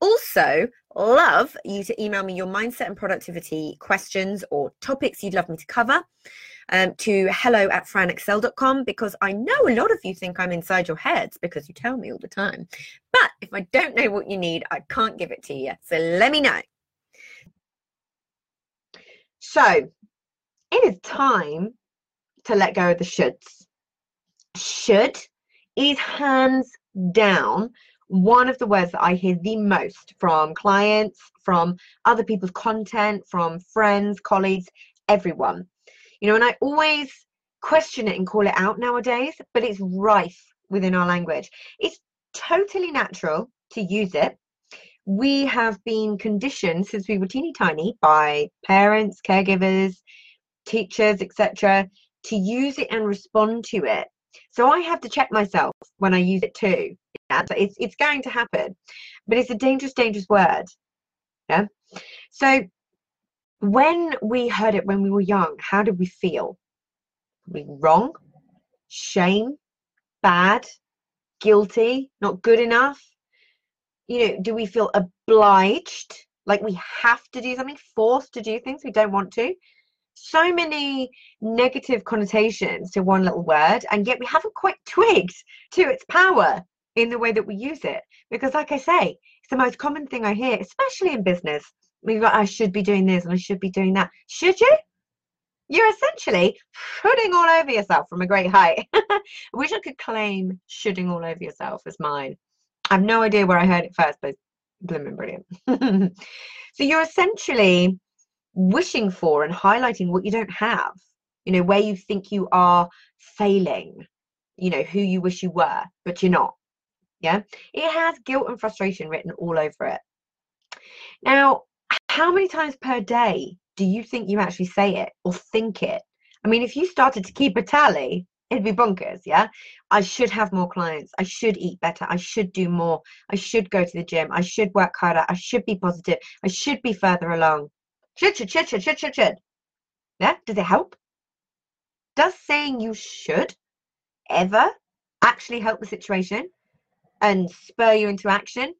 also love you to email me your mindset and productivity questions or topics you'd love me to cover um, to hello at franexcell.com because I know a lot of you think I'm inside your heads because you tell me all the time. But if I don't know what you need, I can't give it to you. So let me know. So it is time to let go of the shoulds. Should is hands down one of the words that I hear the most from clients, from other people's content, from friends, colleagues, everyone. You know, and I always question it and call it out nowadays, but it's rife within our language. It's totally natural to use it. We have been conditioned since we were teeny tiny by parents, caregivers, teachers, etc., to use it and respond to it. So I have to check myself when I use it too that. It's it's going to happen, but it's a dangerous, dangerous word. Yeah. So when we heard it when we were young, how did we feel? We wrong, shame, bad, guilty, not good enough. You know, do we feel obliged, like we have to do something, forced to do things we don't want to? So many negative connotations to one little word, and yet we haven't quite twigged to its power in the way that we use it. Because, like I say, it's the most common thing I hear, especially in business. We've got, I should be doing this and I should be doing that. Should you? You're essentially should-ing all over yourself from a great height. I wish I could claim should-ing all over yourself as mine. I have no idea where I heard it first, but blooming brilliant. so you're essentially wishing for and highlighting what you don't have, you know, where you think you are failing, you know, who you wish you were, but you're not. Yeah, it has guilt and frustration written all over it. Now, how many times per day do you think you actually say it or think it? I mean, if you started to keep a tally, it'd be bonkers. Yeah, I should have more clients. I should eat better. I should do more. I should go to the gym. I should work harder. I should be positive. I should be further along. Should, should, should, should, should, should, should. Yeah, does it help? Does saying you should ever actually help the situation? and spur you into action?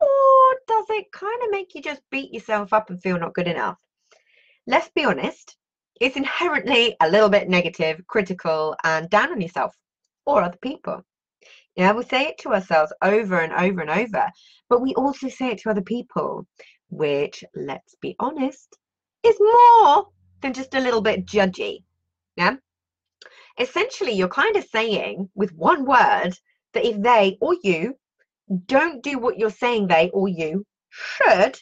Or does it kind of make you just beat yourself up and feel not good enough? Let's be honest, it's inherently a little bit negative, critical, and down on yourself or other people. Yeah, we say it to ourselves over and over and over, but we also say it to other people, which, let's be honest, is more than just a little bit judgy. Yeah. Essentially, you're kind of saying with one word that if they or you don't do what you're saying they or you should,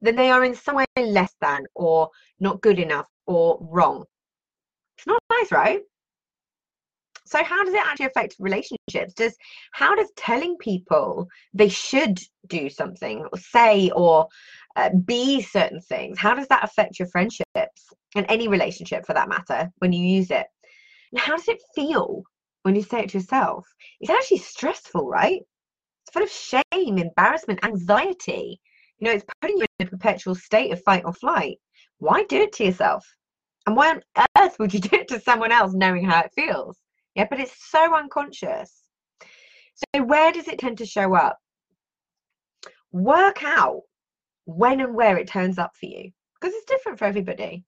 then they are in some way less than or not good enough or wrong. It's not nice, right? So how does it actually affect relationships? Does how does telling people they should do something or say or uh, be certain things, how does that affect your friendships and any relationship for that matter when you use it? And how does it feel when you say it to yourself, it's actually stressful, right? It's full of shame, embarrassment, anxiety. You know, it's putting you in a perpetual state of fight or flight. Why do it to yourself? And why on earth would you do it to someone else knowing how it feels? Yeah, but it's so unconscious. So, where does it tend to show up? Work out when and where it turns up for you because it's different for everybody.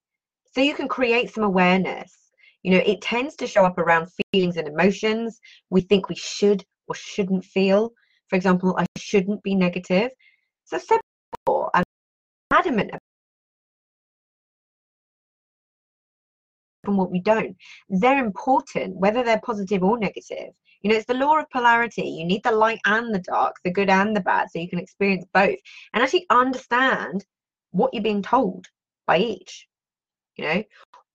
So, you can create some awareness you know, it tends to show up around feelings and emotions we think we should or shouldn't feel. For example, I shouldn't be negative. So, said before, I'm adamant and what we don't. They're important, whether they're positive or negative. You know, it's the law of polarity. You need the light and the dark, the good and the bad, so you can experience both and actually understand what you're being told by each. You know,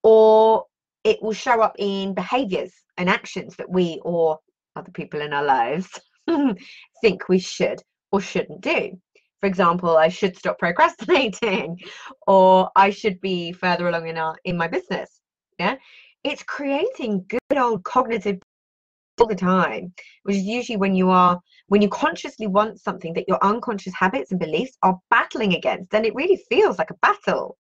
or it will show up in behaviors and actions that we or other people in our lives think we should or shouldn't do. For example, I should stop procrastinating, or I should be further along in our in my business. Yeah, it's creating good old cognitive all the time, which is usually when you are when you consciously want something that your unconscious habits and beliefs are battling against, then it really feels like a battle.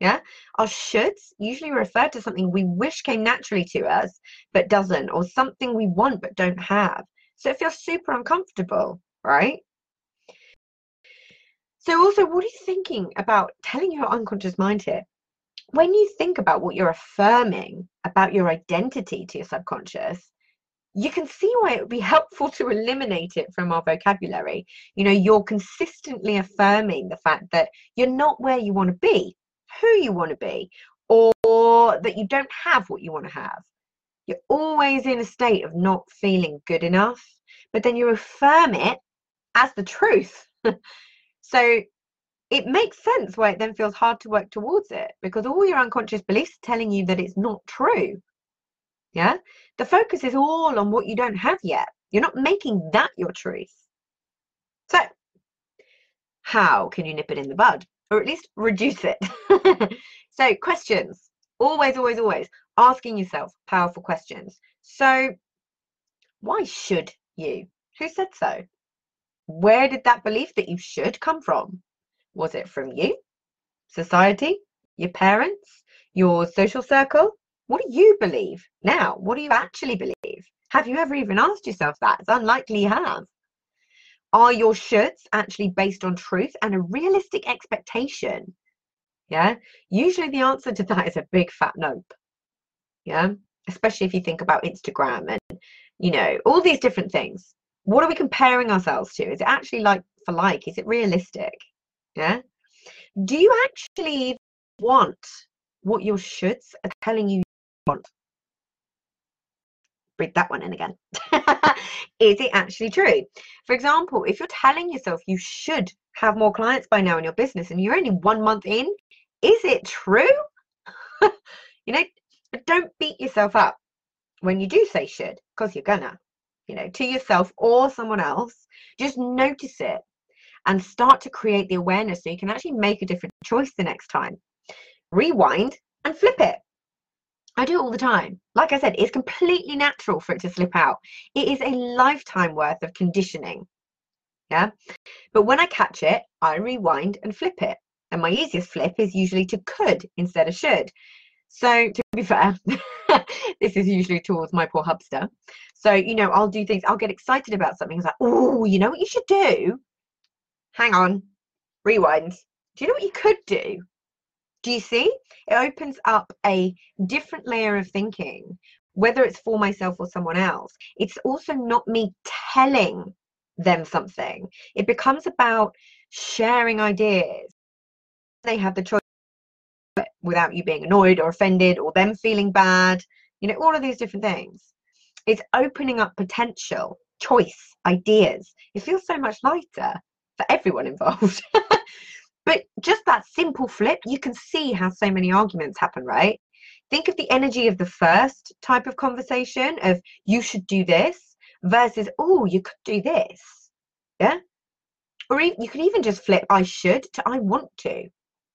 Yeah, our shoulds usually refer to something we wish came naturally to us but doesn't, or something we want but don't have. So it feels super uncomfortable, right? So, also, what are you thinking about telling your unconscious mind here? When you think about what you're affirming about your identity to your subconscious, you can see why it would be helpful to eliminate it from our vocabulary. You know, you're consistently affirming the fact that you're not where you want to be, who you want to be, or that you don't have what you want to have. You're always in a state of not feeling good enough, but then you affirm it as the truth. so it makes sense why it then feels hard to work towards it because all your unconscious beliefs are telling you that it's not true. Yeah. The focus is all on what you don't have yet. You're not making that your truth. So, how can you nip it in the bud or at least reduce it? so, questions. Always, always, always asking yourself powerful questions. So, why should you? Who said so? Where did that belief that you should come from? Was it from you, society, your parents, your social circle? What do you believe now? What do you actually believe? Have you ever even asked yourself that? It's unlikely you have. Are your shoulds actually based on truth and a realistic expectation? Yeah, usually the answer to that is a big fat nope. Yeah, especially if you think about Instagram and you know all these different things. What are we comparing ourselves to? Is it actually like for like? Is it realistic? Yeah. Do you actually want what your shoulds are telling you you want. Read that one in again. is it actually true? For example, if you're telling yourself you should have more clients by now in your business and you're only one month in, is it true? you know, don't beat yourself up when you do say should, because you're gonna, you know, to yourself or someone else. Just notice it and start to create the awareness so you can actually make a different choice the next time. Rewind and flip it. I do it all the time. Like I said, it's completely natural for it to slip out. It is a lifetime worth of conditioning. Yeah. But when I catch it, I rewind and flip it. And my easiest flip is usually to could instead of should. So to be fair, this is usually towards my poor hubster. So, you know, I'll do things, I'll get excited about something. It's like, oh, you know what you should do? Hang on, rewind. Do you know what you could do? Do you see? It opens up a different layer of thinking, whether it's for myself or someone else. It's also not me telling them something, it becomes about sharing ideas. They have the choice without you being annoyed or offended or them feeling bad, you know, all of these different things. It's opening up potential, choice, ideas. It feels so much lighter for everyone involved. But just that simple flip, you can see how so many arguments happen, right? Think of the energy of the first type of conversation of you should do this versus, oh, you could do this. Yeah. Or you could even just flip I should to I want to.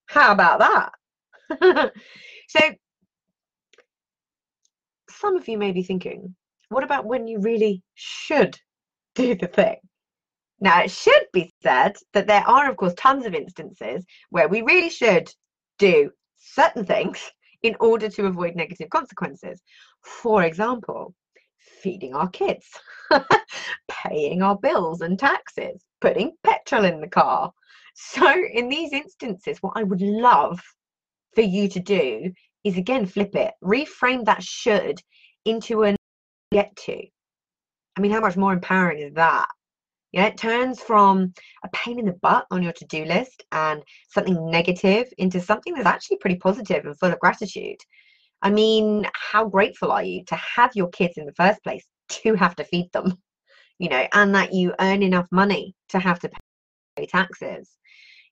How about that? so, some of you may be thinking, what about when you really should do the thing? Now, it should be said that there are, of course, tons of instances where we really should do certain things in order to avoid negative consequences. For example, feeding our kids, paying our bills and taxes, putting petrol in the car. So, in these instances, what I would love for you to do is again flip it, reframe that should into a get to. I mean, how much more empowering is that? Yeah, it turns from a pain in the butt on your to do list and something negative into something that's actually pretty positive and full of gratitude. I mean, how grateful are you to have your kids in the first place to have to feed them, you know, and that you earn enough money to have to pay taxes,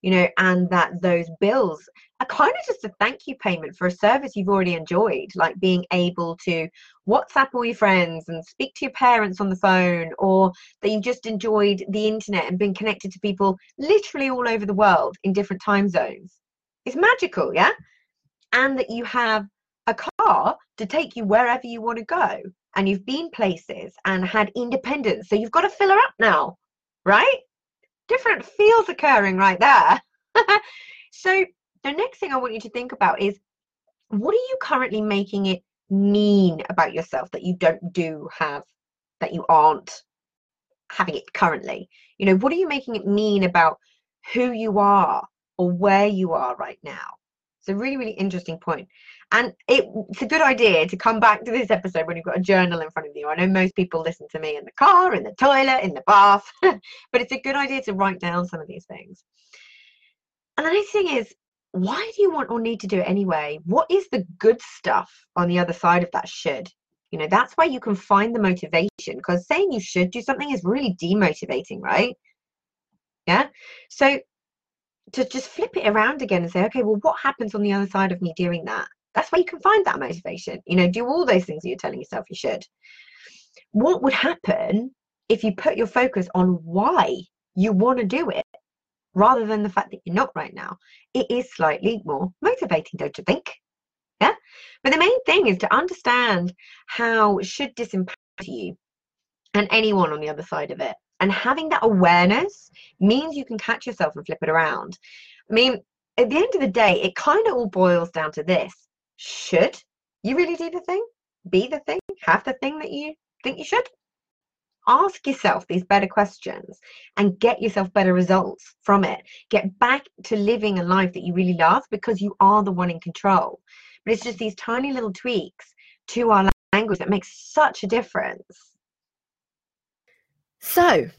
you know, and that those bills are kind of just a thank you payment for a service you've already enjoyed, like being able to WhatsApp all your friends and speak to your parents on the phone, or that you've just enjoyed the internet and been connected to people literally all over the world in different time zones. It's magical, yeah? And that you have a car to take you wherever you want to go and you've been places and had independence so you've got to fill her up now right different feels occurring right there so the next thing i want you to think about is what are you currently making it mean about yourself that you don't do have that you aren't having it currently you know what are you making it mean about who you are or where you are right now it's a really really interesting point and it, it's a good idea to come back to this episode when you've got a journal in front of you. I know most people listen to me in the car, in the toilet, in the bath, but it's a good idea to write down some of these things. And the nice thing is, why do you want or need to do it anyway? What is the good stuff on the other side of that should? You know, that's where you can find the motivation because saying you should do something is really demotivating, right? Yeah. So to just flip it around again and say, okay, well, what happens on the other side of me doing that? That's where you can find that motivation. You know, do all those things that you're telling yourself you should. What would happen if you put your focus on why you want to do it rather than the fact that you're not right now? It is slightly more motivating, don't you think? Yeah. But the main thing is to understand how should impact you and anyone on the other side of it. And having that awareness means you can catch yourself and flip it around. I mean, at the end of the day, it kind of all boils down to this should you really do the thing? Be the thing? Have the thing that you think you should? Ask yourself these better questions and get yourself better results from it. Get back to living a life that you really love because you are the one in control. But it's just these tiny little tweaks to our language that makes such a difference. So,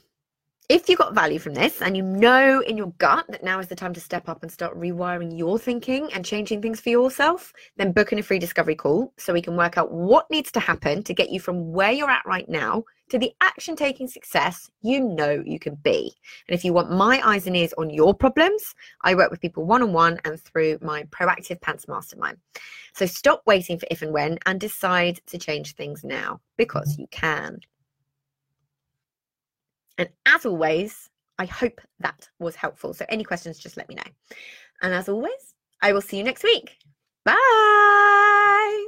if you got value from this and you know in your gut that now is the time to step up and start rewiring your thinking and changing things for yourself, then book in a free discovery call so we can work out what needs to happen to get you from where you're at right now to the action taking success you know you can be. And if you want my eyes and ears on your problems, I work with people one on one and through my proactive pants mastermind. So stop waiting for if and when and decide to change things now because you can. And as always, I hope that was helpful. So, any questions, just let me know. And as always, I will see you next week. Bye.